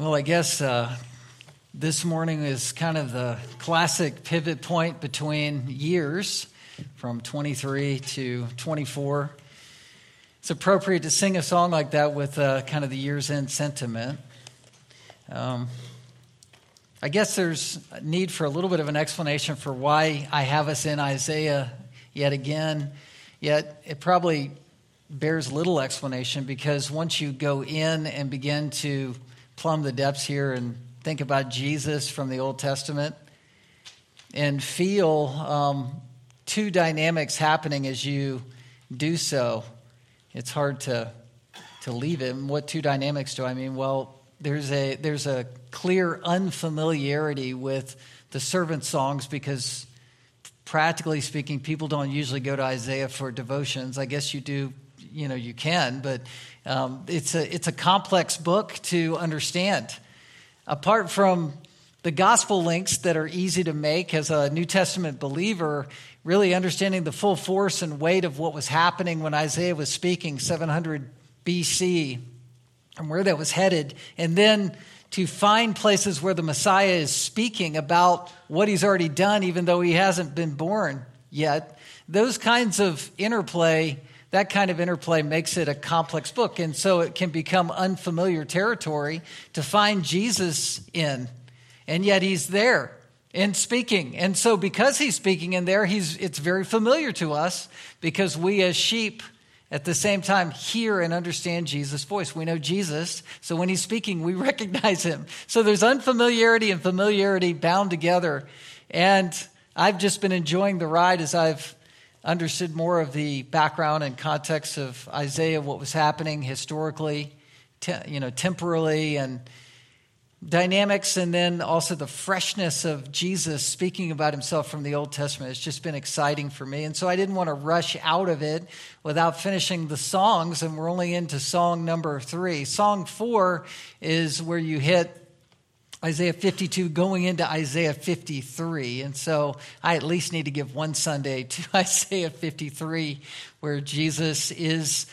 Well, I guess uh, this morning is kind of the classic pivot point between years from 23 to 24. It's appropriate to sing a song like that with uh, kind of the year's end sentiment. Um, I guess there's a need for a little bit of an explanation for why I have us in Isaiah yet again. Yet it probably bears little explanation because once you go in and begin to plumb the depths here and think about Jesus from the Old Testament and feel um, two dynamics happening as you do so, it's hard to, to leave it. What two dynamics do I mean? Well, there's a, there's a clear unfamiliarity with the servant songs because practically speaking, people don't usually go to Isaiah for devotions. I guess you do you know you can, but um, it's a it's a complex book to understand. Apart from the gospel links that are easy to make as a New Testament believer, really understanding the full force and weight of what was happening when Isaiah was speaking 700 BC and where that was headed, and then to find places where the Messiah is speaking about what he's already done, even though he hasn't been born yet. Those kinds of interplay that kind of interplay makes it a complex book. And so it can become unfamiliar territory to find Jesus in. And yet he's there and speaking. And so because he's speaking in there, he's, it's very familiar to us because we as sheep at the same time hear and understand Jesus' voice. We know Jesus, so when he's speaking, we recognize him. So there's unfamiliarity and familiarity bound together. And I've just been enjoying the ride as I've understood more of the background and context of Isaiah, what was happening historically, te- you know, temporally, and dynamics, and then also the freshness of Jesus speaking about himself from the Old Testament. It's just been exciting for me. And so I didn't want to rush out of it without finishing the songs, and we're only into song number three. Song four is where you hit Isaiah 52 going into Isaiah 53. And so I at least need to give one Sunday to Isaiah 53 where Jesus is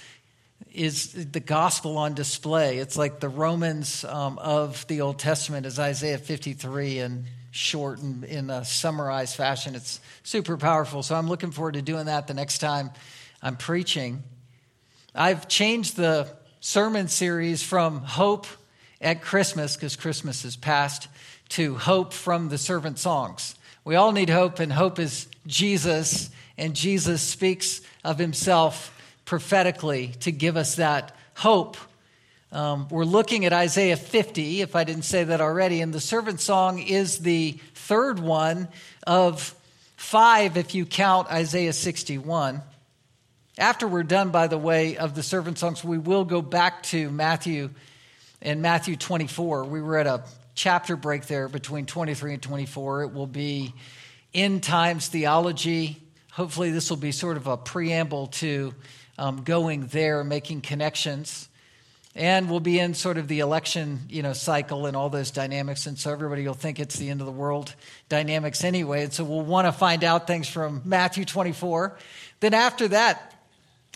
is the gospel on display. It's like the Romans um, of the Old Testament is Isaiah 53 and short and in a summarized fashion. It's super powerful. So I'm looking forward to doing that the next time I'm preaching. I've changed the sermon series from hope at Christmas, because Christmas is past, to hope from the servant songs. We all need hope, and hope is Jesus, and Jesus speaks of himself prophetically to give us that hope. Um, we're looking at Isaiah 50, if I didn't say that already, and the servant song is the third one of five if you count Isaiah 61. After we're done, by the way, of the servant songs, we will go back to Matthew in Matthew 24. We were at a chapter break there between 23 and 24. It will be end times theology. Hopefully, this will be sort of a preamble to um, going there, making connections. And we'll be in sort of the election, you know, cycle and all those dynamics, and so everybody will think it's the end of the world dynamics anyway. And so we'll want to find out things from Matthew 24. Then after that,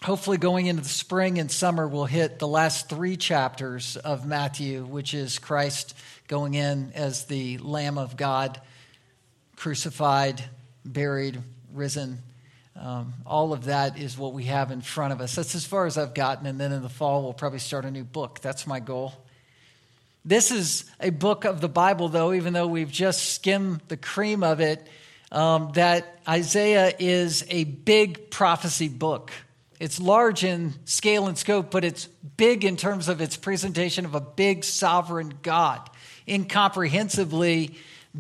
hopefully going into the spring and summer we'll hit the last three chapters of matthew which is christ going in as the lamb of god crucified buried risen. Um, all of that is what we have in front of us. That's as far as i've gotten and then in the fall we'll probably start a new book. That's my goal. This is a book of the bible though even though we've just skimmed the cream of it um, that isaiah is a big prophecy book it's large in scale and scope, but it's big in terms of its presentation of a big sovereign God, incomprehensibly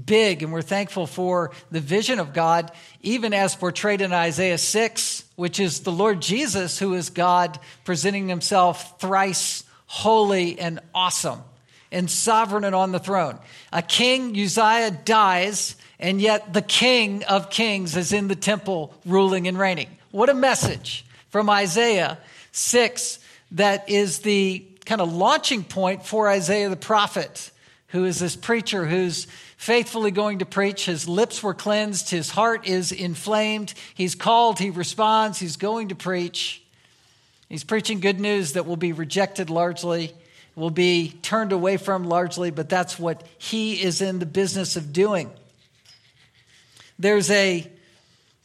big. And we're thankful for the vision of God, even as portrayed in Isaiah 6, which is the Lord Jesus, who is God presenting himself thrice holy and awesome and sovereign and on the throne. A king, Uzziah, dies, and yet the king of kings is in the temple ruling and reigning. What a message! From Isaiah 6 that is the kind of launching point for Isaiah the prophet, who is this preacher who's faithfully going to preach. His lips were cleansed, his heart is inflamed. He's called, he responds, he's going to preach. He's preaching good news that will be rejected largely will be turned away from largely, but that's what he is in the business of doing. There's a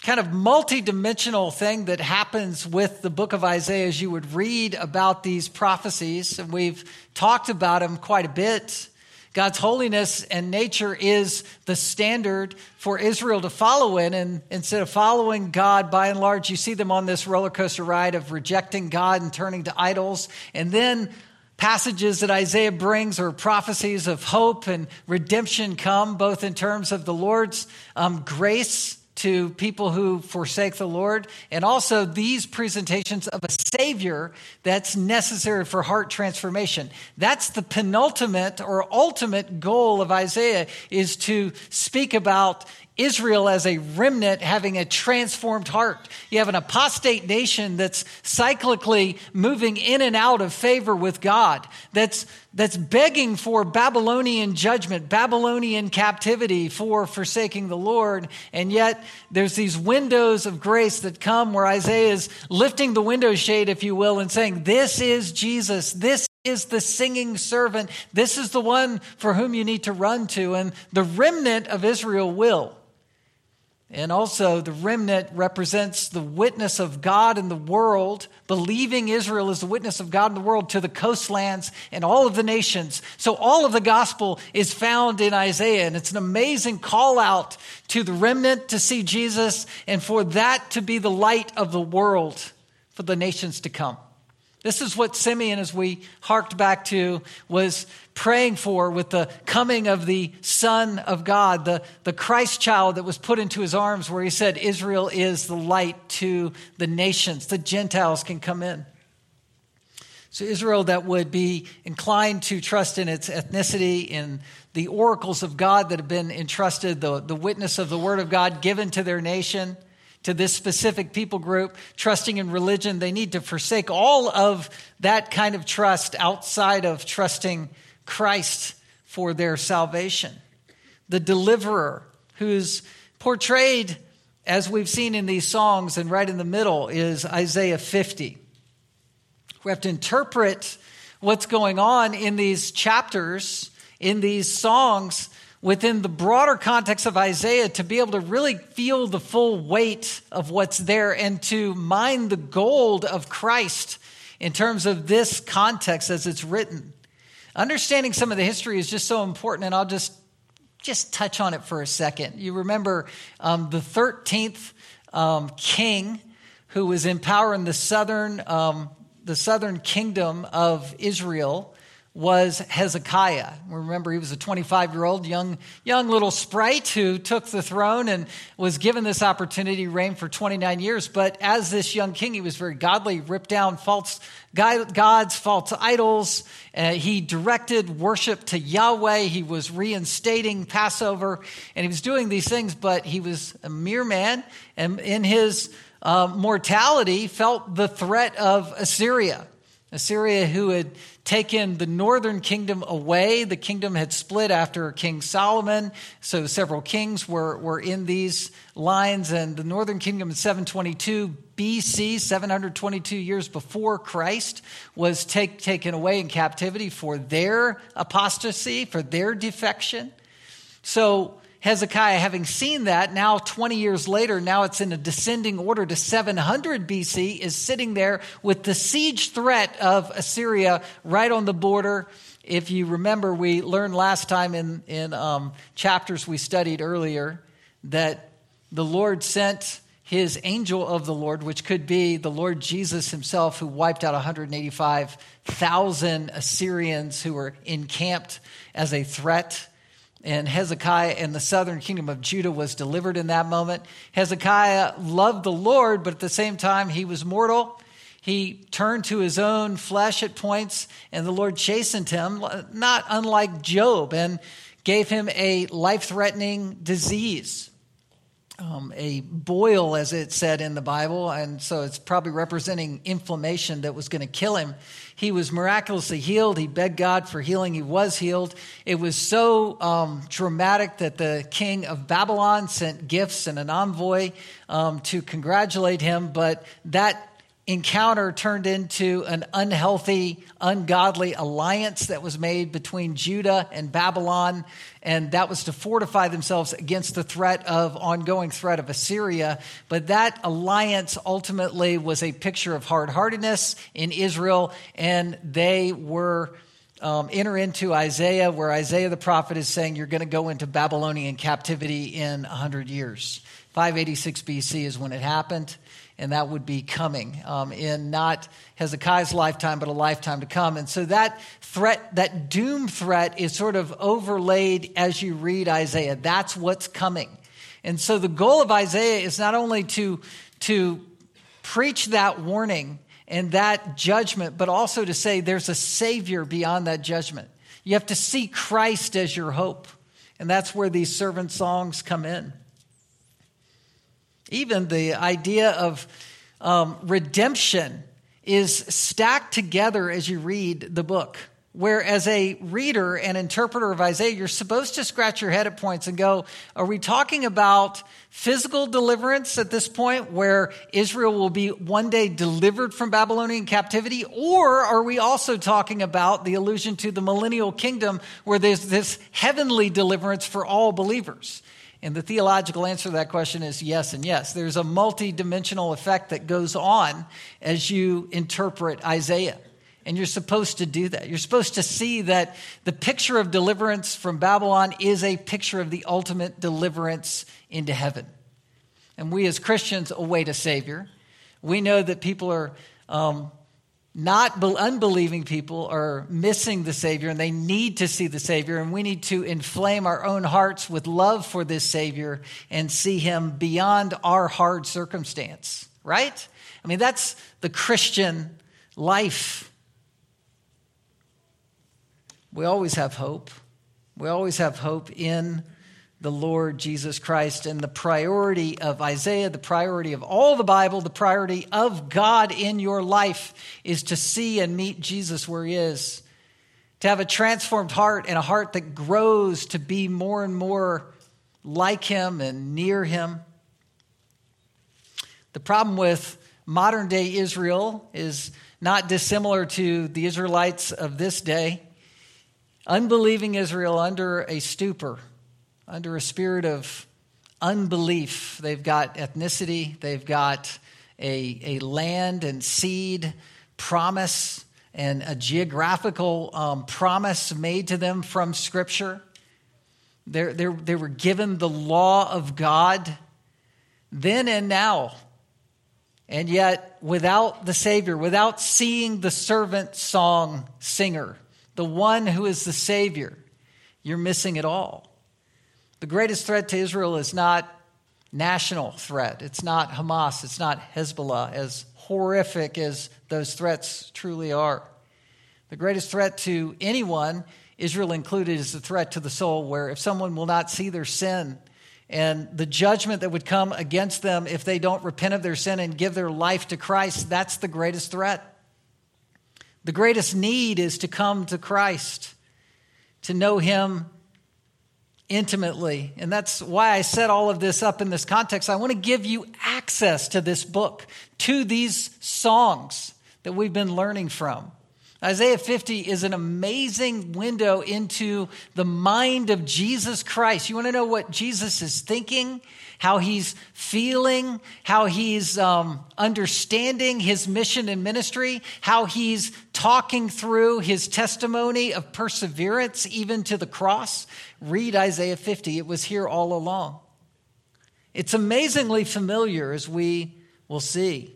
kind of multi-dimensional thing that happens with the book of Isaiah as you would read about these prophecies, and we've talked about them quite a bit. God's holiness and nature is the standard for Israel to follow in. And instead of following God, by and large, you see them on this roller coaster ride of rejecting God and turning to idols. And then passages that Isaiah brings or prophecies of hope and redemption come, both in terms of the Lord's um, grace to people who forsake the Lord, and also these presentations of a Savior that's necessary for heart transformation. That's the penultimate or ultimate goal of Isaiah is to speak about Israel as a remnant having a transformed heart. You have an apostate nation that's cyclically moving in and out of favor with God, that's, that's begging for Babylonian judgment, Babylonian captivity for forsaking the Lord. And yet there's these windows of grace that come where Isaiah is lifting the window shade, if you will, and saying, This is Jesus. This is the singing servant. This is the one for whom you need to run to. And the remnant of Israel will. And also, the remnant represents the witness of God in the world, believing Israel is the witness of God in the world to the coastlands and all of the nations. So, all of the gospel is found in Isaiah, and it's an amazing call out to the remnant to see Jesus and for that to be the light of the world for the nations to come. This is what Simeon, as we harked back to, was praying for with the coming of the Son of God, the, the Christ child that was put into his arms, where he said, Israel is the light to the nations. The Gentiles can come in. So, Israel that would be inclined to trust in its ethnicity, in the oracles of God that have been entrusted, the, the witness of the Word of God given to their nation to this specific people group, trusting in religion. They need to forsake all of that kind of trust outside of trusting Christ for their salvation. The deliverer, who's portrayed, as we've seen in these songs, and right in the middle is Isaiah 50. We have to interpret what's going on in these chapters, in these songs, within the broader context of Isaiah to be able to really feel the full weight of what's there and to mine the gold of Christ in terms of this context as it's written. Understanding some of the history is just so important, and I'll just just touch on it for a second. You remember um, the 13th um, king who was in power in the southern, um, the southern kingdom of Israel was Hezekiah. Remember, he was a 25 year old young, young little sprite who took the throne and was given this opportunity to reign for 29 years. But as this young king, he was very godly, ripped down false gods, false idols. Uh, he directed worship to Yahweh. He was reinstating Passover, and he was doing these things, but he was a mere man. And in his uh, mortality, felt the threat of Assyria. Assyria, who had taken the northern kingdom away. The kingdom had split after King Solomon, so several kings were, were in these lines. And the northern kingdom in 722 BC, 722 years before Christ, was take, taken away in captivity for their apostasy, for their defection. So Hezekiah, having seen that, now 20 years later, now it's in a descending order to 700 BC, is sitting there with the siege threat of Assyria right on the border. If you remember, we learned last time in, in um, chapters we studied earlier that the Lord sent his angel of the Lord, which could be the Lord Jesus himself, who wiped out 185,000 Assyrians who were encamped as a threat and Hezekiah and the southern kingdom of Judah was delivered in that moment. Hezekiah loved the Lord, but at the same time, he was mortal. He turned to his own flesh at points, and the Lord chastened him, not unlike Job, and gave him a life threatening disease um, a boil, as it said in the Bible, and so it's probably representing inflammation that was going to kill him. He was miraculously healed. He begged God for healing. He was healed. It was so um, dramatic that the king of Babylon sent gifts and an envoy um, to congratulate him, but that encounter turned into an unhealthy, ungodly alliance that was made between Judah and Babylon. And that was to fortify themselves against the threat of ongoing threat of Assyria. But that alliance ultimately was a picture of hard heartedness in Israel. And they were um, enter into Isaiah, where Isaiah the prophet is saying, You're going to go into Babylonian captivity in 100 years. 586 BC is when it happened and that would be coming um, in not Hezekiah's lifetime, but a lifetime to come. And so that threat, that doom threat, is sort of overlaid as you read Isaiah. That's what's coming. And so the goal of Isaiah is not only to, to preach that warning and that judgment, but also to say there's a Savior beyond that judgment. You have to see Christ as your hope. And that's where these servant songs come in. Even the idea of um, redemption is stacked together as you read the book. Where, as a reader and interpreter of Isaiah, you're supposed to scratch your head at points and go, Are we talking about physical deliverance at this point, where Israel will be one day delivered from Babylonian captivity? Or are we also talking about the allusion to the millennial kingdom, where there's this heavenly deliverance for all believers? And the theological answer to that question is yes and yes. There's a multidimensional effect that goes on as you interpret Isaiah. And you're supposed to do that. You're supposed to see that the picture of deliverance from Babylon is a picture of the ultimate deliverance into heaven. And we as Christians await a Savior. We know that people are um, not unbelieving people are missing the Savior and they need to see the Savior, and we need to inflame our own hearts with love for this Savior and see Him beyond our hard circumstance, right? I mean, that's the Christian life. We always have hope. We always have hope in the Lord Jesus Christ. And the priority of Isaiah, the priority of all the Bible, the priority of God in your life is to see and meet Jesus where he is. To have a transformed heart and a heart that grows to be more and more like him and near him. The problem with modern day Israel is not dissimilar to the Israelites of this day. Unbelieving Israel under a stupor under a spirit of unbelief. They've got ethnicity, they've got a, a land and seed promise and a geographical um, promise made to them from Scripture. They're, they're, they were given the law of God then and now. And yet, without the Savior, without seeing the servant song singer, the one who is the Savior, you're missing it all. The greatest threat to Israel is not national threat. It's not Hamas. It's not Hezbollah, as horrific as those threats truly are. The greatest threat to anyone, Israel included, is the threat to the soul, where if someone will not see their sin and the judgment that would come against them if they don't repent of their sin and give their life to Christ, that's the greatest threat. The greatest need is to come to Christ, to know Him intimately. And that's why I set all of this up in this context. I want to give you access to this book, to these songs that we've been learning from. Isaiah 50 is an amazing window into the mind of Jesus Christ. You want to know what Jesus is thinking? how he's feeling, how he's um, understanding his mission and ministry, how he's talking through his testimony of perseverance even to the cross. Read Isaiah 50, it was here all along. It's amazingly familiar as we will see.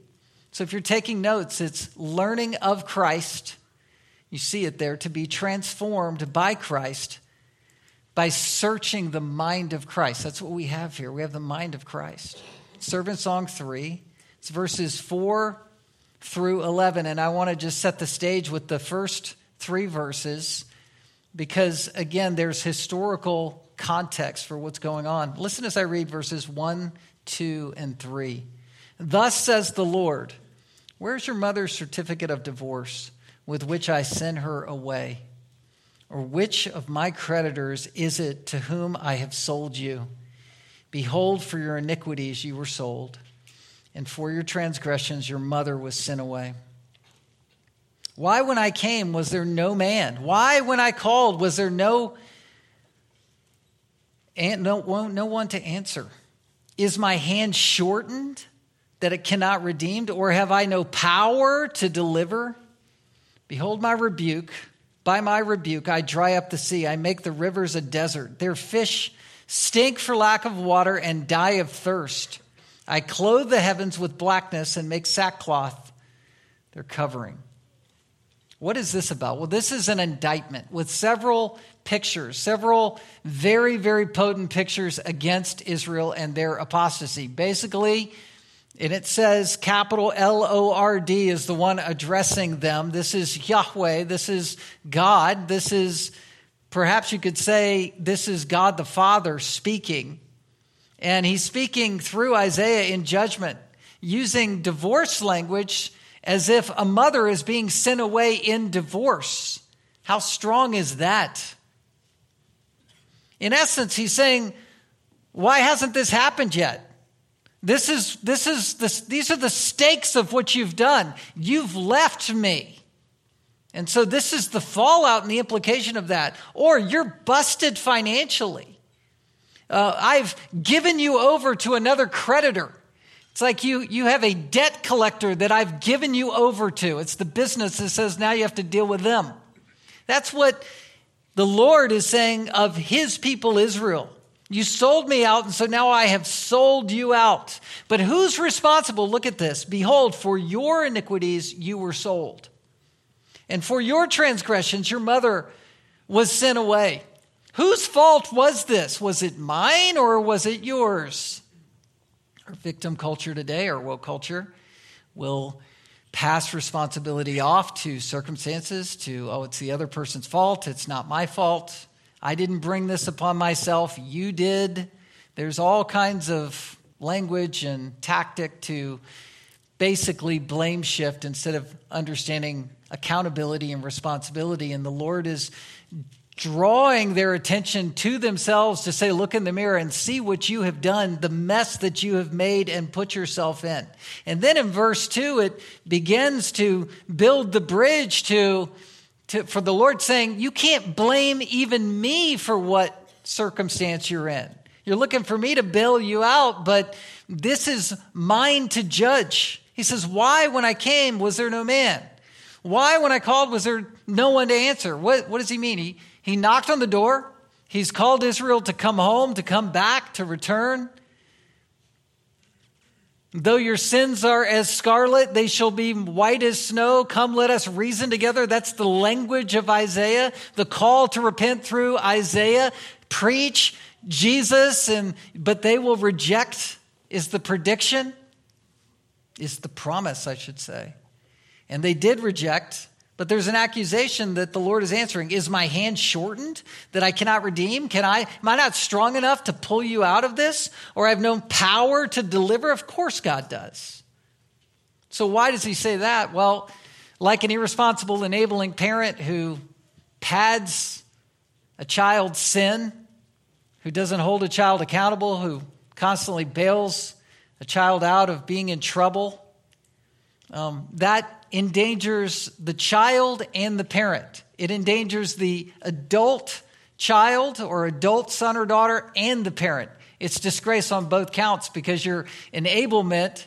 So if you're taking notes, it's learning of Christ. You see it there to be transformed by Christ by searching the mind of Christ. That's what we have here. We have the mind of Christ. Servant Song 3, it's verses 4 through 11. And I want to just set the stage with the first three verses because, again, there's historical context for what's going on. Listen as I read verses 1, 2, and 3. Thus says the Lord, Where's your mother's certificate of divorce with which I send her away? Or which of my creditors is it to whom I have sold you? Behold, for your iniquities you were sold. and for your transgressions your mother was sent away. Why, when I came, was there no man? Why, when I called, was there no, no, no one to answer? Is my hand shortened that it cannot redeem? Or have I no power to deliver? Behold my rebuke. By my rebuke, I dry up the sea. I make the rivers a desert. Their fish stink for lack of water and die of thirst. I clothe the heavens with blackness and make sackcloth their covering. What is this about? Well, this is an indictment with several pictures, several very, very potent pictures against Israel and their apostasy. Basically, and it says capital L O R D is the one addressing them. This is Yahweh. This is God. This is, perhaps you could say, this is God the Father speaking. And he's speaking through Isaiah in judgment, using divorce language as if a mother is being sent away in divorce. How strong is that? In essence, he's saying, Why hasn't this happened yet? This is, this is the, these are the stakes of what you've done. You've left me. And so this is the fallout and the implication of that. Or you're busted financially. Uh, I've given you over to another creditor. It's like you, you have a debt collector that I've given you over to. It's the business that says now you have to deal with them. That's what the Lord is saying of his people Israel. You sold me out, and so now I have sold you out. But who's responsible? Look at this. Behold, for your iniquities you were sold. And for your transgressions, your mother was sent away. Whose fault was this? Was it mine or was it yours? Victim culture today, our woke culture, will pass responsibility off to circumstances, to, oh, it's the other person's fault, it's not my fault. I didn't bring this upon myself, you did. There's all kinds of language and tactic to basically blame shift instead of understanding accountability and responsibility. And the Lord is drawing their attention to themselves to say, Look in the mirror and see what you have done, the mess that you have made and put yourself in. And then in verse 2, it begins to build the bridge to to, for the Lord saying, You can't blame even me for what circumstance you're in. You're looking for me to bail you out, but this is mine to judge. He says, Why, when I came, was there no man? Why, when I called, was there no one to answer? What, what does he mean? He, he knocked on the door. He's called Israel to come home, to come back, to return. Though your sins are as scarlet, they shall be white as snow. Come, let us reason together. That's the language of Isaiah, the call to repent through Isaiah. Preach Jesus, and but they will reject is the prediction, is the promise, I should say. And they did reject. But there's an accusation that the Lord is answering. Is my hand shortened that I cannot redeem? Can I, am I not strong enough to pull you out of this? Or I have no power to deliver? Of course God does. So why does he say that? Well, like an irresponsible enabling parent who pads a child's sin, who doesn't hold a child accountable, who constantly bails a child out of being in trouble, um, that endangers the child and the parent. It endangers the adult child or adult son or daughter and the parent. It's disgrace on both counts because your enablement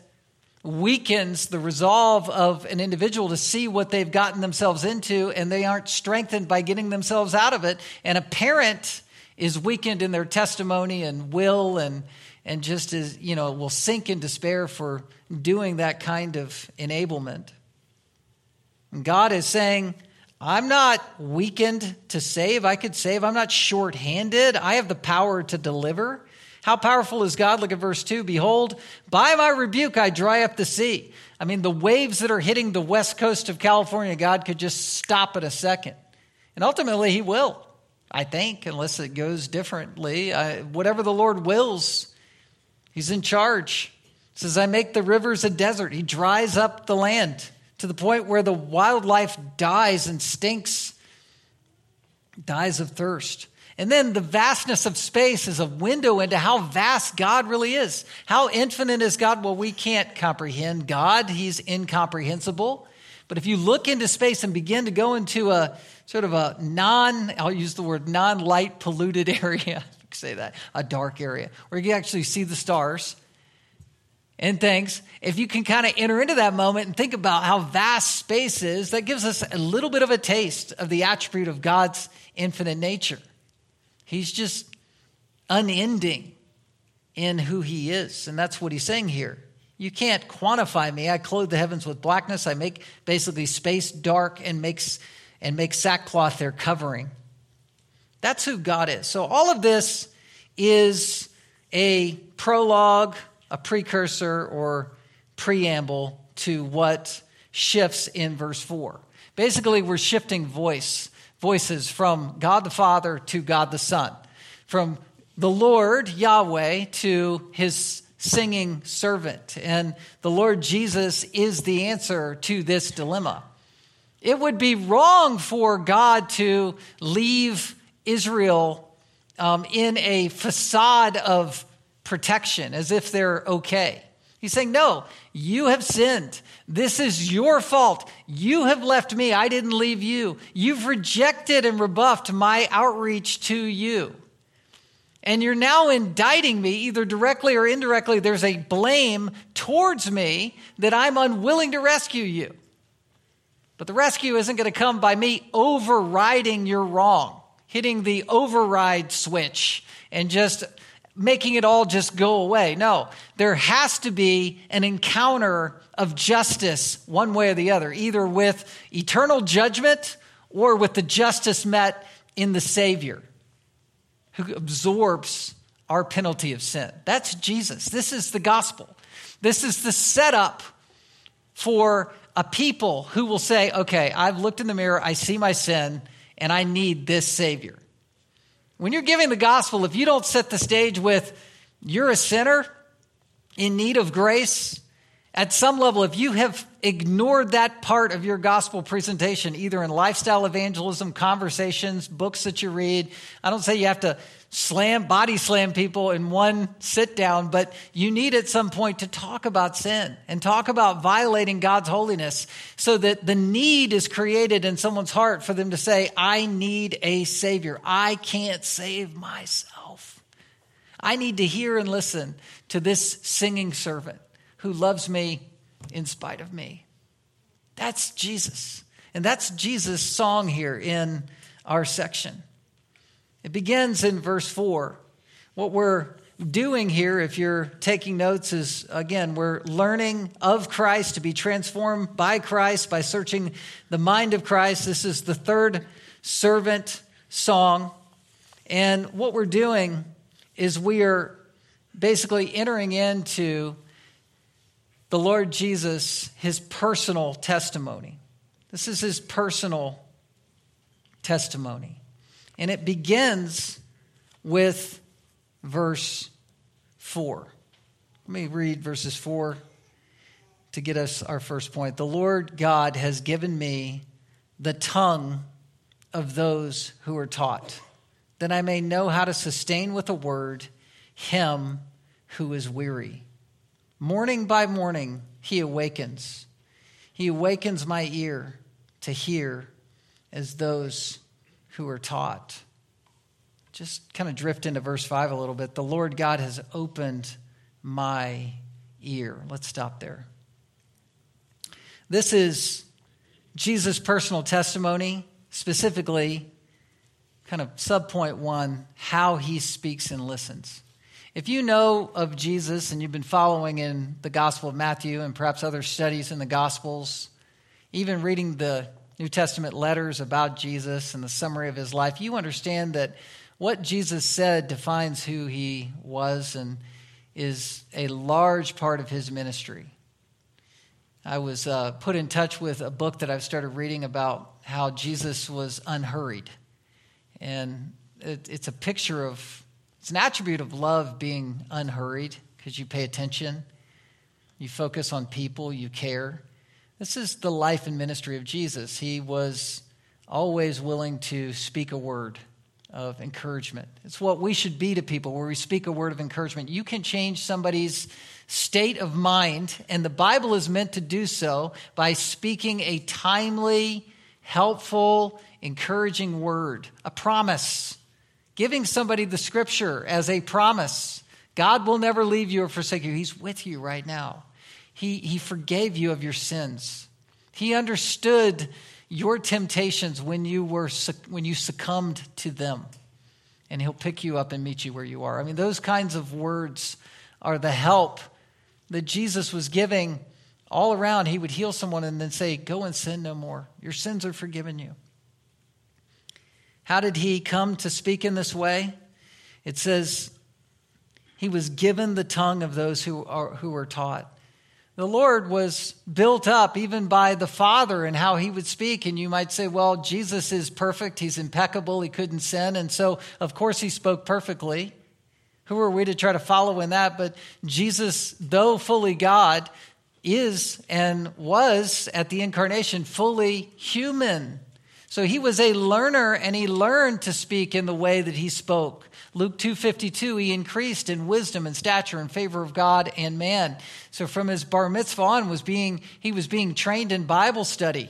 weakens the resolve of an individual to see what they've gotten themselves into and they aren't strengthened by getting themselves out of it. And a parent is weakened in their testimony and will and and just as you know will sink in despair for doing that kind of enablement. God is saying, I'm not weakened to save. I could save. I'm not short-handed. I have the power to deliver. How powerful is God? Look at verse 2. Behold, by my rebuke I dry up the sea. I mean, the waves that are hitting the west coast of California, God could just stop at a second. And ultimately, He will, I think, unless it goes differently. I, whatever the Lord wills, He's in charge. Says, I make the rivers a desert. He dries up the land to the point where the wildlife dies and stinks, dies of thirst. And then the vastness of space is a window into how vast God really is. How infinite is God? Well, we can't comprehend God, He's incomprehensible. But if you look into space and begin to go into a sort of a non, I'll use the word non light polluted area, say that, a dark area, where you actually see the stars and things, if you can kind of enter into that moment and think about how vast space is, that gives us a little bit of a taste of the attribute of God's infinite nature. He's just unending in who he is. And that's what he's saying here. You can't quantify me. I clothe the heavens with blackness. I make basically space dark and makes and make sackcloth their covering. That's who God is. So all of this is a prologue, a precursor or preamble to what shifts in verse 4. Basically, we're shifting voice voices from God the Father to God the Son, from the Lord, Yahweh, to his singing servant. And the Lord Jesus is the answer to this dilemma. It would be wrong for God to leave Israel um, in a facade of protection as if they're okay. He's saying, No, you have sinned. This is your fault. You have left me. I didn't leave you. You've rejected and rebuffed my outreach to you. And you're now indicting me, either directly or indirectly. There's a blame towards me that I'm unwilling to rescue you. But the rescue isn't going to come by me overriding your wrong, hitting the override switch and just making it all just go away. No, there has to be an encounter of justice one way or the other, either with eternal judgment or with the justice met in the Savior who absorbs our penalty of sin. That's Jesus. This is the gospel. This is the setup for a people who will say, okay, I've looked in the mirror, I see my sin, and I need this Savior. When you're giving the gospel, if you don't set the stage with, you're a sinner in need of grace, at some level, if you have ignored that part of your gospel presentation, either in lifestyle evangelism, conversations, books that you read, I don't say you have to slam, body slam people in one sit down, but you need at some point to talk about sin and talk about violating God's holiness so that the need is created in someone's heart for them to say, I need a Savior. I can't save myself. I need to hear and listen to this singing servant who loves me in spite of me. That's Jesus. And that's Jesus' song here in our section. It begins in verse 4. What we're doing here, if you're taking notes, is again, we're learning of Christ to be transformed by Christ by searching the mind of Christ. This is the third servant song. And what we're doing is we are basically entering into the Lord Jesus, his personal testimony. This is his personal testimony. And it begins with verse 4. Let me read verses 4 to get us our first point. The Lord God has given me the tongue of those who are taught, that I may know how to sustain with a word him who is weary. Morning by morning, he awakens. He awakens my ear to hear as those who are taught. Just kind of drift into verse 5 a little bit. The Lord God has opened my ear. Let's stop there. This is Jesus' personal testimony, specifically, kind of subpoint one, how he speaks and listens. If you know of Jesus and you've been following in the Gospel of Matthew and perhaps other studies in the Gospels, even reading the New Testament letters about Jesus and the summary of his life, you understand that what Jesus said defines who he was and is a large part of his ministry. I was uh, put in touch with a book that I've started reading about how Jesus was unhurried. And it, it's a picture of, it's an attribute of love being unhurried because you pay attention, you focus on people, you care. This is the life and ministry of Jesus. He was always willing to speak a word of encouragement. It's what we should be to people where we speak a word of encouragement. You can change somebody's state of mind, and the Bible is meant to do so by speaking a timely, helpful, encouraging word, a promise, giving somebody the scripture as a promise. God will never leave you or forsake you. He's with you right now. He, he forgave you of your sins. He understood your temptations when you, were, when you succumbed to them. And He'll pick you up and meet you where you are. I mean, those kinds of words are the help that Jesus was giving all around. He would heal someone and then say, Go and sin no more. Your sins are forgiven you. How did He come to speak in this way? It says, He was given the tongue of those who are, who are taught. The Lord was built up even by the Father and how he would speak. And you might say, well, Jesus is perfect. He's impeccable. He couldn't sin. And so, of course, he spoke perfectly. Who are we to try to follow in that? But Jesus, though fully God, is and was at the incarnation fully human. So he was a learner and he learned to speak in the way that he spoke. Luke 2:52 he increased in wisdom and stature in favor of God and man. So from his bar mitzvah on was being he was being trained in Bible study.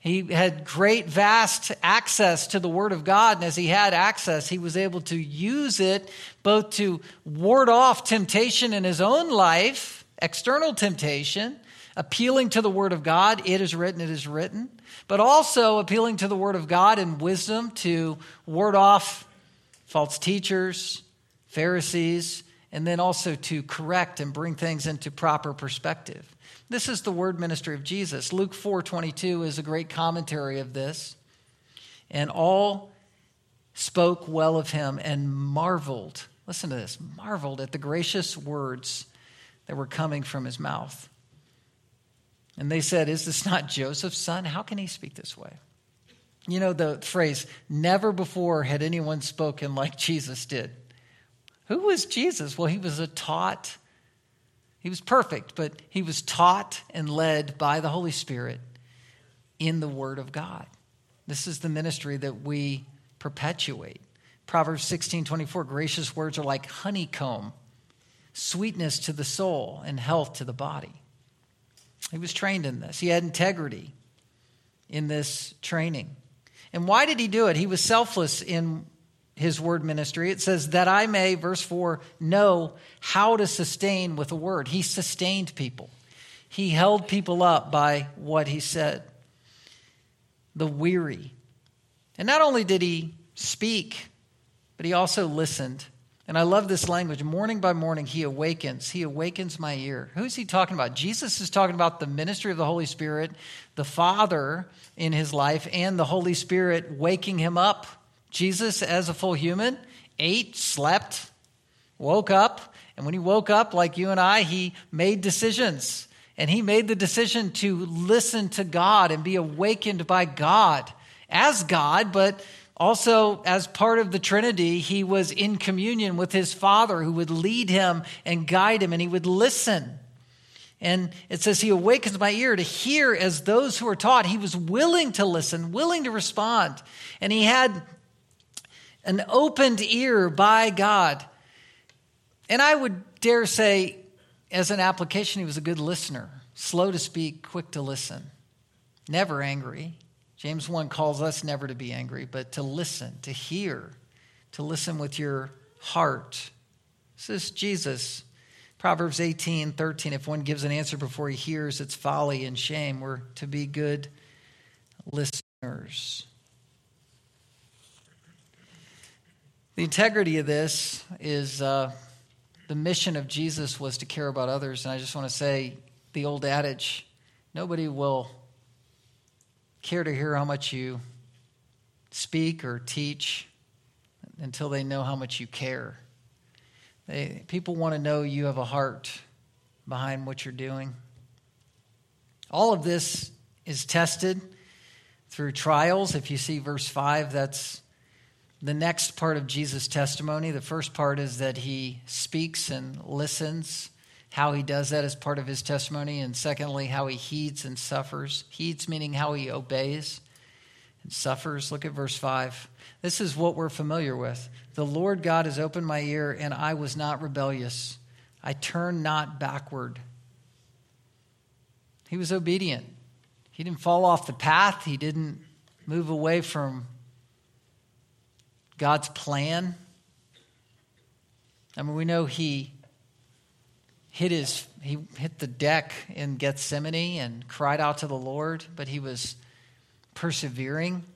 He had great vast access to the word of God and as he had access he was able to use it both to ward off temptation in his own life, external temptation, appealing to the word of God, it is written, it is written, but also appealing to the word of God and wisdom to ward off false teachers, Pharisees, and then also to correct and bring things into proper perspective. This is the word ministry of Jesus. Luke 4:22 is a great commentary of this. And all spoke well of him and marveled. Listen to this. Marveled at the gracious words that were coming from his mouth. And they said, "Is this not Joseph's son? How can he speak this way?" You know the phrase, never before had anyone spoken like Jesus did. Who was Jesus? Well, he was a taught, he was perfect, but he was taught and led by the Holy Spirit in the Word of God. This is the ministry that we perpetuate. Proverbs 16 24, gracious words are like honeycomb, sweetness to the soul, and health to the body. He was trained in this, he had integrity in this training. And why did he do it? He was selfless in his word ministry. It says, that I may, verse 4, know how to sustain with a word. He sustained people, he held people up by what he said. The weary. And not only did he speak, but he also listened. And I love this language. Morning by morning, he awakens. He awakens my ear. Who's he talking about? Jesus is talking about the ministry of the Holy Spirit, the Father in his life and the Holy Spirit waking him up. Jesus, as a full human, ate, slept, woke up, and when he woke up, like you and I, he made decisions. And he made the decision to listen to God and be awakened by God as God, but also as part of the Trinity, he was in communion with his Father who would lead him and guide him, and he would listen. And it says, He awakens my ear to hear as those who are taught. He was willing to listen, willing to respond. And he had an opened ear by God. And I would dare say, as an application, he was a good listener, slow to speak, quick to listen, never angry. James 1 calls us never to be angry, but to listen, to hear, to listen with your heart. This is Jesus Proverbs 18, 13, if one gives an answer before he hears, it's folly and shame. We're to be good listeners. The integrity of this is uh, the mission of Jesus was to care about others. And I just want to say the old adage nobody will care to hear how much you speak or teach until they know how much you care. They, people want to know you have a heart behind what you're doing. All of this is tested through trials. If you see verse 5, that's the next part of Jesus' testimony. The first part is that he speaks and listens. How he does that is part of his testimony. And secondly, how he heeds and suffers. Heeds meaning how he obeys. and suffers. Look at verse 5. This is what we're familiar with. The Lord God has opened my ear, and I was not rebellious. I turned not backward. He was obedient. He didn't fall off the path, he didn't move away from God's plan. I mean, we know he hit his he hit the deck in Gethsemane and cried out to the Lord, but he was persevering.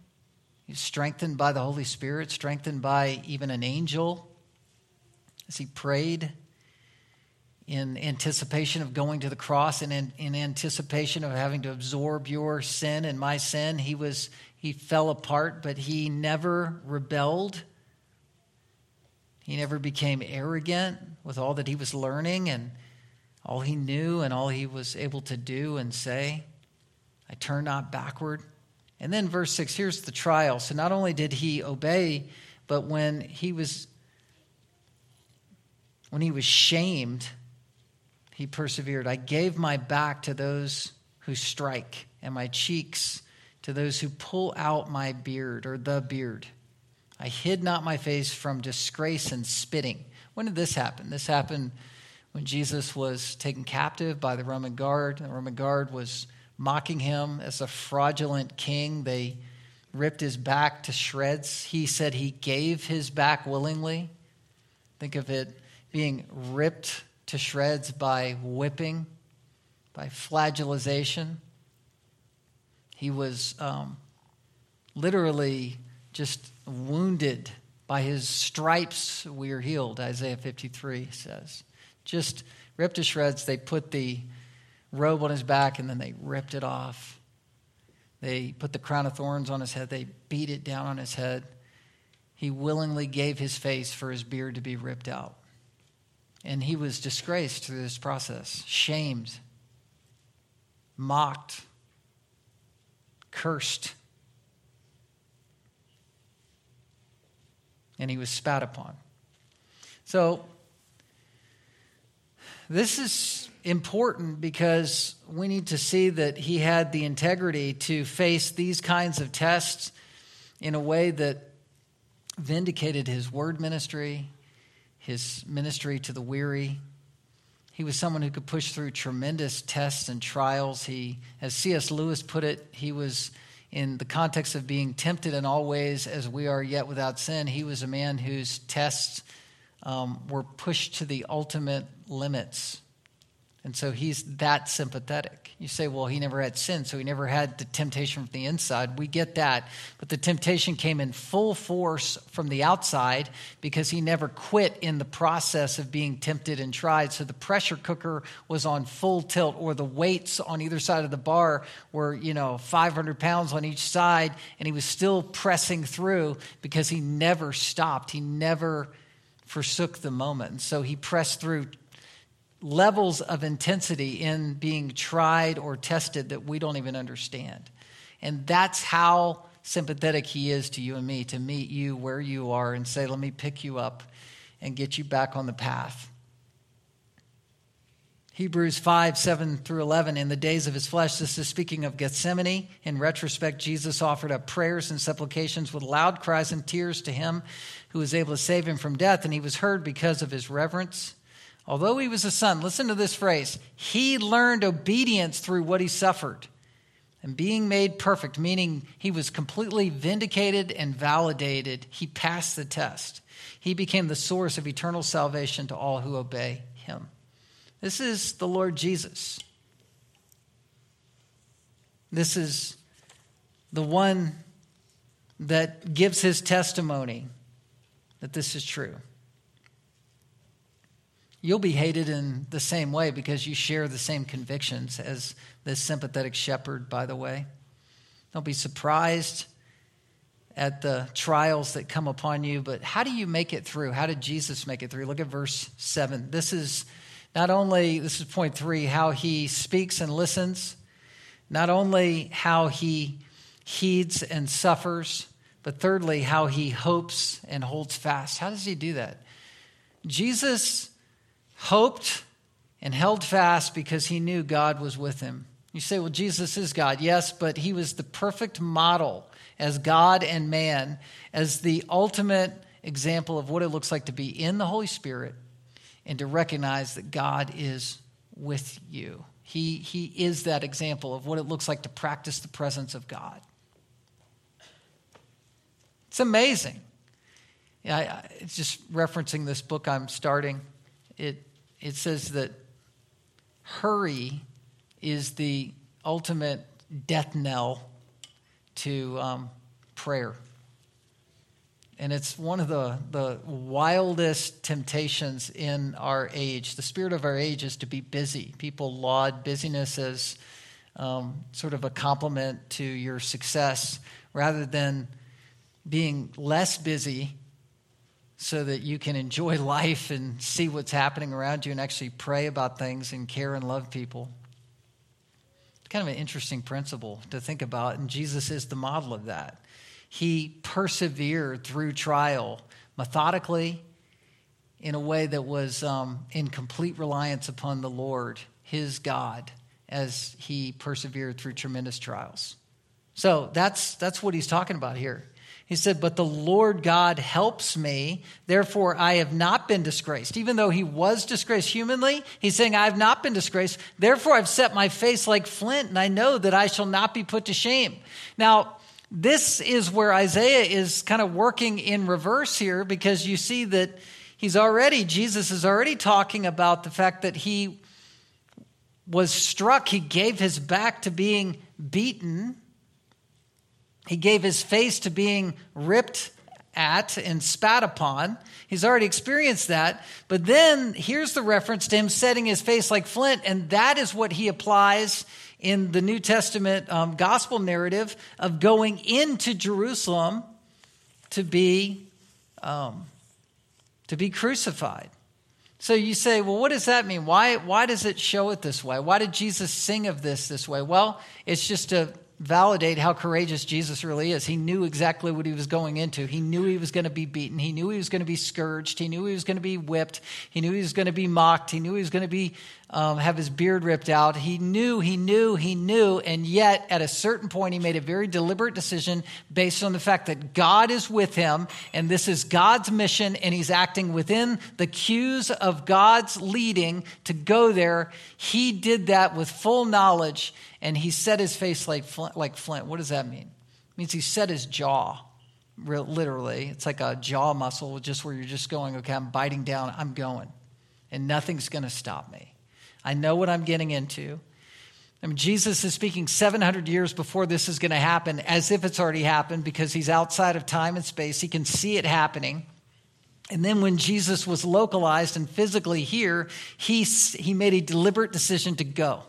He was strengthened by the Holy Spirit, strengthened by even an angel as he prayed in anticipation of going to the cross and in, in anticipation of having to absorb your sin and my sin. He was he fell apart, but he never rebelled. He never became arrogant with all that he was learning and all he knew and all he was able to do and say. I turn not backward. And then verse 6 here's the trial. So not only did he obey, but when he was when he was shamed, he persevered. I gave my back to those who strike and my cheeks to those who pull out my beard or the beard. I hid not my face from disgrace and spitting. When did this happen? This happened when Jesus was taken captive by the Roman guard. The Roman guard was mocking him as a fraudulent king. They ripped his back to shreds. He said he gave his back willingly. Think of it being ripped to shreds by whipping, by flagellation. He was um, literally just wounded by his stripes we are healed, Isaiah 53 says just ripped to shreds. They put the robe on his back and then they ripped it off. They put the crown of thorns on his head. They beat it down on his head. He willingly gave his face for his beard to be ripped out. And he was disgraced through this process, shamed, mocked, cursed. And he was spat upon. So this is important because we need to see that he had the integrity to face these kinds of tests in a way that vindicated his word ministry, his ministry to the weary. He was someone who could push through tremendous tests and trials. He, as C.S. Lewis put it, he was in the context of being tempted in all ways as we are yet without sin. He was a man whose tests um, were pushed to the ultimate limits. And so he's that sympathetic. You say, well, he never had sin, so he never had the temptation from the inside. We get that. But the temptation came in full force from the outside because he never quit in the process of being tempted and tried. So the pressure cooker was on full tilt, or the weights on either side of the bar were, you know, 500 pounds on each side, and he was still pressing through because he never stopped. He never forsook the moment. And so he pressed through levels of intensity in being tried or tested that we don't even understand. And that's how sympathetic he is to you and me to meet you where you are and say, Let me pick you up and get you back on the path. Hebrews 5, 7 through 11, in the days of his flesh, this is speaking of Gethsemane. In retrospect, Jesus offered up prayers and supplications with loud cries and tears to him who was able to save him from death, and he was heard because of his reverence. Although he was a son, listen to this phrase he learned obedience through what he suffered. And being made perfect, meaning he was completely vindicated and validated, he passed the test. He became the source of eternal salvation to all who obey him. This is the Lord Jesus. This is the one that gives his testimony that this is true. You'll be hated in the same way because you share the same convictions as this sympathetic shepherd, by the way. Don't be surprised at the trials that come upon you, but how do you make it through? How did Jesus make it through? Look at verse 7. This is not only, this is point three, how he speaks and listens, not only how he heeds and suffers, but thirdly, how he hopes and holds fast. How does he do that? Jesus hoped and held fast because he knew God was with him. You say, well, Jesus is God. Yes, but he was the perfect model as God and man, as the ultimate example of what it looks like to be in the Holy Spirit and to recognize that God is with you. He, he is that example of what it looks like to practice the presence of God. It's amazing. Yeah, I, it's just referencing this book I'm starting. It, it says that hurry is the ultimate death knell to um, prayer. And it's one of the, the wildest temptations in our age. The spirit of our age is to be busy. People laud busyness as um, sort of a compliment to your success rather than being less busy so that you can enjoy life and see what's happening around you and actually pray about things and care and love people. It's kind of an interesting principle to think about, and Jesus is the model of that. He persevered through trial methodically in a way that was um, in complete reliance upon the Lord, his God, as he persevered through tremendous trials. So that's, that's what he's talking about here. He said, But the Lord God helps me, therefore I have not been disgraced. Even though he was disgraced humanly, he's saying, I have not been disgraced. Therefore I've set my face like flint, and I know that I shall not be put to shame. Now, this is where Isaiah is kind of working in reverse here because you see that he's already, Jesus is already talking about the fact that he was struck, he gave his back to being beaten he gave his face to being ripped at and spat upon. He's already experienced that. But then here's the reference to him setting his face like flint, and that is what he applies in the New Testament um, gospel narrative of going into Jerusalem to be um, to be crucified. So you say, well, what does that mean? Why, why does it show it this way? Why did Jesus sing of this this way? Well, it's just a validate how courageous Jesus really is. He knew exactly what he was going into. He knew he was going to be beaten. He knew he was going to be scourged. He knew he was going to be whipped. He knew he was going to be mocked. He knew he was going to be um, have his beard ripped out. He knew, he knew, he knew, and yet at a certain point he made a very deliberate decision based on the fact that God is with him and this is God's mission and he's acting within the cues of God's leading to go there. He did that with full knowledge and he set his face like flint. Like flint. What does that mean? It means he set his jaw, literally. It's like a jaw muscle, just where you're just going, okay, I'm biting down, I'm going, and nothing's going to stop me. I know what I'm getting into. I mean, Jesus is speaking 700 years before this is going to happen, as if it's already happened, because he's outside of time and space. He can see it happening. And then when Jesus was localized and physically here, he, he made a deliberate decision to go.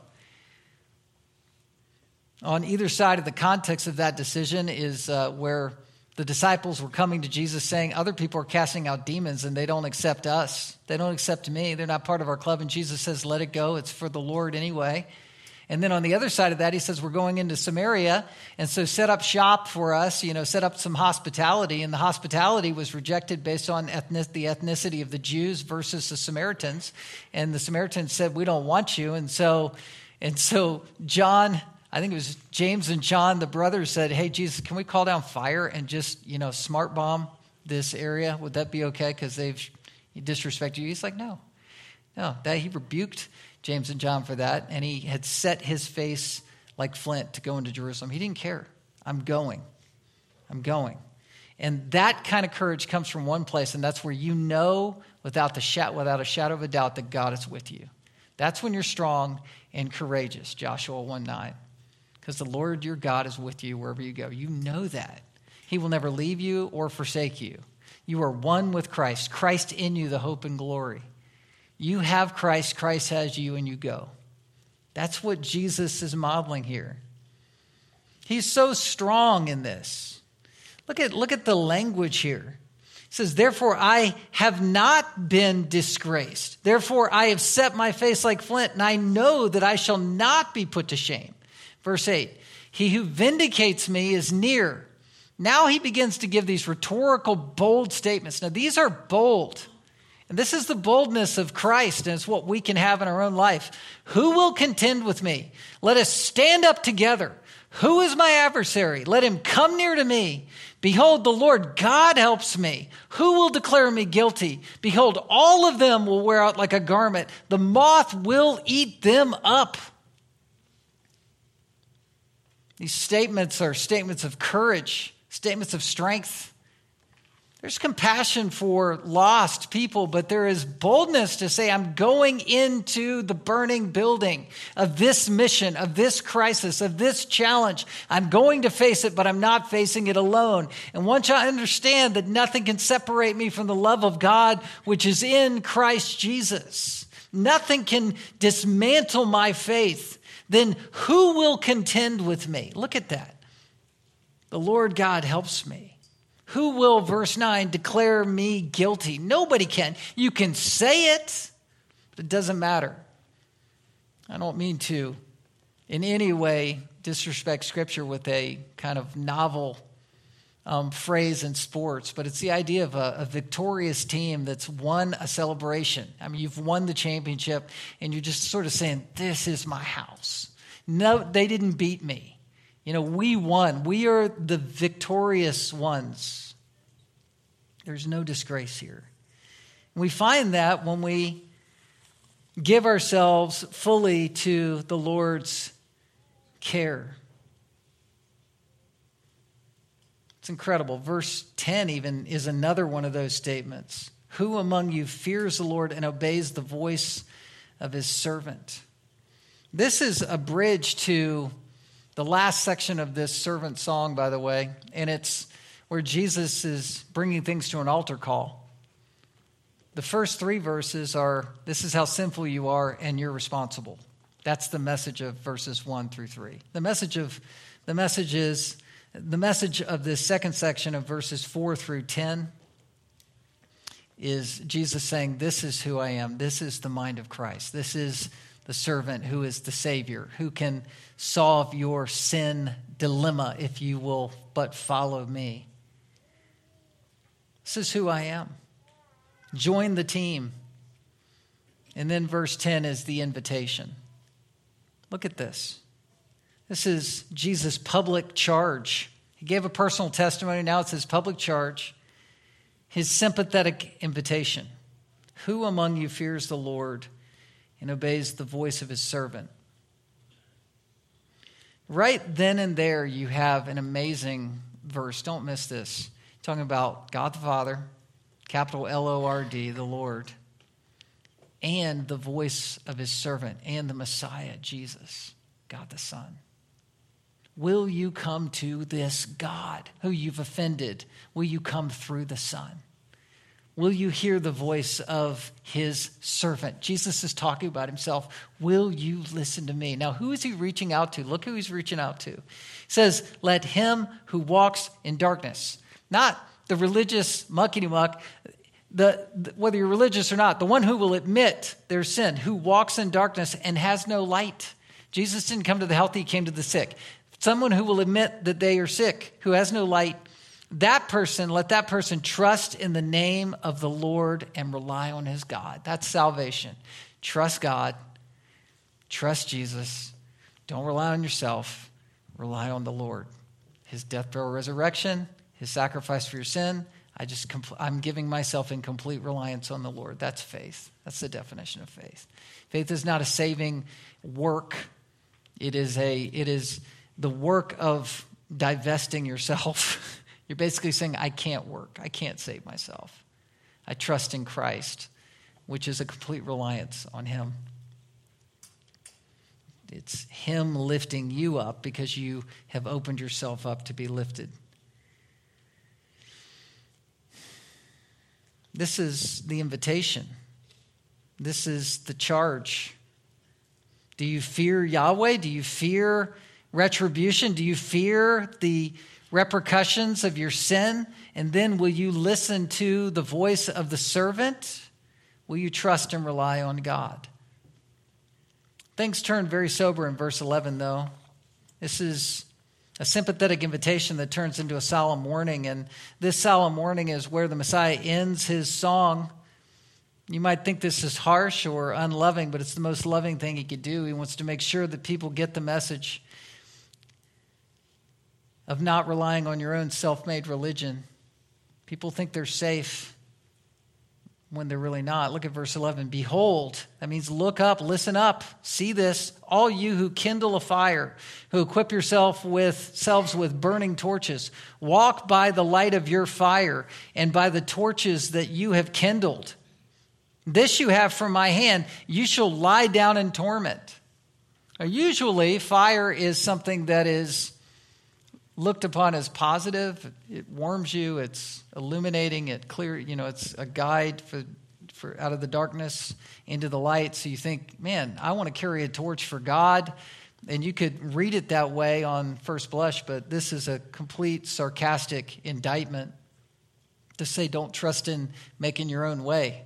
On either side of the context of that decision is uh, where the disciples were coming to Jesus saying, Other people are casting out demons and they don't accept us. They don't accept me. They're not part of our club. And Jesus says, Let it go. It's for the Lord anyway. And then on the other side of that, he says, We're going into Samaria. And so set up shop for us, you know, set up some hospitality. And the hospitality was rejected based on ethnic, the ethnicity of the Jews versus the Samaritans. And the Samaritans said, We don't want you. And so, and so John I think it was James and John, the brothers, said, Hey, Jesus, can we call down fire and just, you know, smart bomb this area? Would that be okay? Because they've disrespected you. He's like, No. No. That he rebuked James and John for that, and he had set his face like flint to go into Jerusalem. He didn't care. I'm going. I'm going. And that kind of courage comes from one place, and that's where you know without, the sh- without a shadow of a doubt that God is with you. That's when you're strong and courageous, Joshua 1 9 because the Lord your God is with you wherever you go. You know that. He will never leave you or forsake you. You are one with Christ, Christ in you, the hope and glory. You have Christ, Christ has you, and you go. That's what Jesus is modeling here. He's so strong in this. Look at, look at the language here. He says, Therefore, I have not been disgraced. Therefore, I have set my face like flint, and I know that I shall not be put to shame. Verse 8 He who vindicates me is near. Now he begins to give these rhetorical, bold statements. Now, these are bold. And this is the boldness of Christ, and it's what we can have in our own life. Who will contend with me? Let us stand up together. Who is my adversary? Let him come near to me. Behold, the Lord God helps me. Who will declare me guilty? Behold, all of them will wear out like a garment. The moth will eat them up. These statements are statements of courage, statements of strength. There's compassion for lost people, but there is boldness to say, I'm going into the burning building of this mission, of this crisis, of this challenge. I'm going to face it, but I'm not facing it alone. And once I understand that nothing can separate me from the love of God, which is in Christ Jesus, nothing can dismantle my faith, then who will contend with me? Look at that. The Lord God helps me. Who will, verse 9, declare me guilty? Nobody can. You can say it, but it doesn't matter. I don't mean to in any way disrespect Scripture with a kind of novel um, phrase in sports, but it's the idea of a, a, victorious team that's won a celebration. I mean, you've won the championship, and you're just sort of saying, This is my house. No, they didn't beat me. You know, we won. We are the victorious ones. There's no disgrace here. And we find that when we give ourselves fully to the Lord's care. It's incredible. Verse 10 even is another one of those statements. Who among you fears the Lord and obeys the voice of his servant? This is a bridge to the last section of this servant song, by the way, and it's where Jesus is bringing things to an altar call. The first three verses are this is how sinful you are and you're responsible. That's the message of verses 1 through 3. The message of the message is the message of this second section of verses 4 through 10 is Jesus saying, This is who I am. This is the mind of Christ. This is the servant who is the Savior, who can solve your sin dilemma if you will but follow me. This is who I am. Join the team. And then verse 10 is the invitation. Look at this. This is Jesus' public charge. He gave a personal testimony, now it's his public charge, his sympathetic invitation. Who among you fears the Lord? and obeys the voice of his servant. Right then and there, you have an amazing verse. Don't miss this. Talking about God the Father, capital L O R D, the Lord, and the voice of his servant, and the Messiah, Jesus, God the Son. Will you come to this God who you've offended? Will you come through the Son? Will you hear the voice of his servant? Jesus is talking about himself. Will you listen to me? Now, who is he reaching out to? Look who he's reaching out to. He says, Let him who walks in darkness, not the religious muckety muck, the, the, whether you're religious or not, the one who will admit their sin, who walks in darkness and has no light. Jesus didn't come to the healthy, he came to the sick. Someone who will admit that they are sick, who has no light, that person, let that person trust in the name of the Lord and rely on his God. That's salvation. Trust God, trust Jesus. Don't rely on yourself, rely on the Lord. His death, burial, resurrection, his sacrifice for your sin. I just I'm giving myself in complete reliance on the Lord. That's faith. That's the definition of faith. Faith is not a saving work. It is a it is the work of divesting yourself You're basically saying, I can't work. I can't save myself. I trust in Christ, which is a complete reliance on Him. It's Him lifting you up because you have opened yourself up to be lifted. This is the invitation. This is the charge. Do you fear Yahweh? Do you fear retribution? Do you fear the repercussions of your sin? And then will you listen to the voice of the servant? Will you trust and rely on God? Things turn very sober in verse 11, though. This is a sympathetic invitation that turns into a solemn warning. And this solemn warning is where the Messiah ends his song. You might think this is harsh or unloving, but it's the most loving thing he could do. He wants to make sure that people get the message. Of not relying on your own self made religion. People think they're safe when they're really not. Look at verse 11. Behold, that means look up, listen up, see this, all you who kindle a fire, who equip yourself with selves with burning torches, walk by the light of your fire and by the torches that you have kindled. This you have from my hand, you shall lie down in torment. Now, usually, fire is something that is looked upon as positive. It warms you. It's illuminating. It clear. You know, it's a guide for for out of the darkness into the light. So you think, man, I want to carry a torch for God. And you could read it that way on first blush, but this is a complete sarcastic indictment to say, don't trust in making your own way.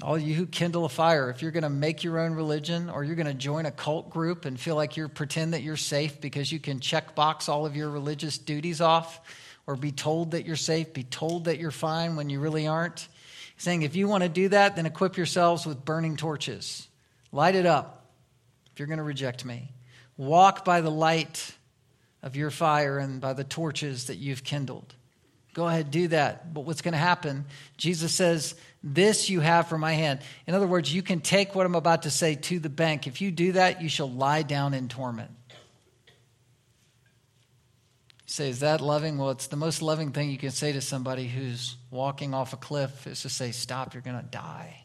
All you who kindle a fire, if you're going to make your own religion or you're going to join a cult group and feel like you're pretend that you're safe because you can check box all of your religious duties off or be told that you're safe, be told that you're fine when you really aren't. Saying if you want to do that, then equip yourselves with burning torches. Light it up if you're going to reject me. Walk by the light of your fire and by the torches that you've kindled. Go ahead, do that. But what's going to happen? Jesus says, This you have from my hand. In other words, you can take what I'm about to say to the bank. If you do that, you shall lie down in torment. You say, Is that loving? Well, it's the most loving thing you can say to somebody who's walking off a cliff is to say, Stop, you're going to die.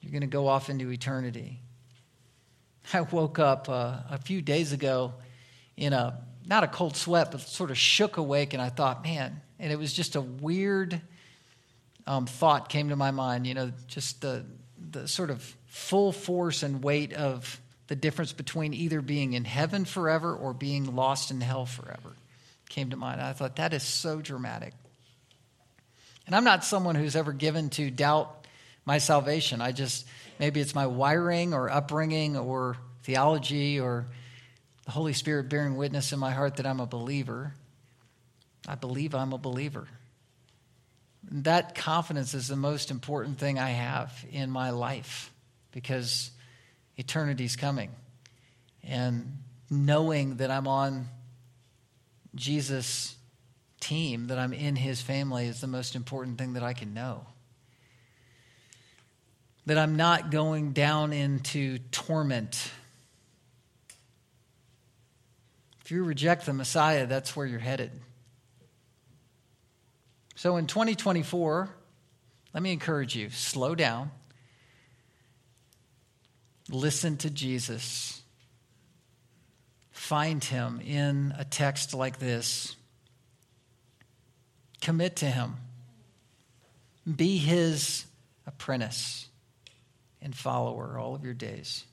You're going to go off into eternity. I woke up uh, a few days ago in a not a cold sweat, but sort of shook awake, and I thought, man, and it was just a weird um, thought came to my mind. You know, just the the sort of full force and weight of the difference between either being in heaven forever or being lost in hell forever came to mind. I thought that is so dramatic. And I'm not someone who's ever given to doubt my salvation. I just maybe it's my wiring or upbringing or theology or the Holy Spirit bearing witness in my heart that I'm a believer. I believe I'm a believer. That confidence is the most important thing I have in my life because eternity's coming. And knowing that I'm on Jesus' team, that I'm in his family, is the most important thing that I can know. That I'm not going down into torment If you reject the Messiah, that's where you're headed. So in 2024, let me encourage you slow down, listen to Jesus, find him in a text like this, commit to him, be his apprentice and follower all of your days.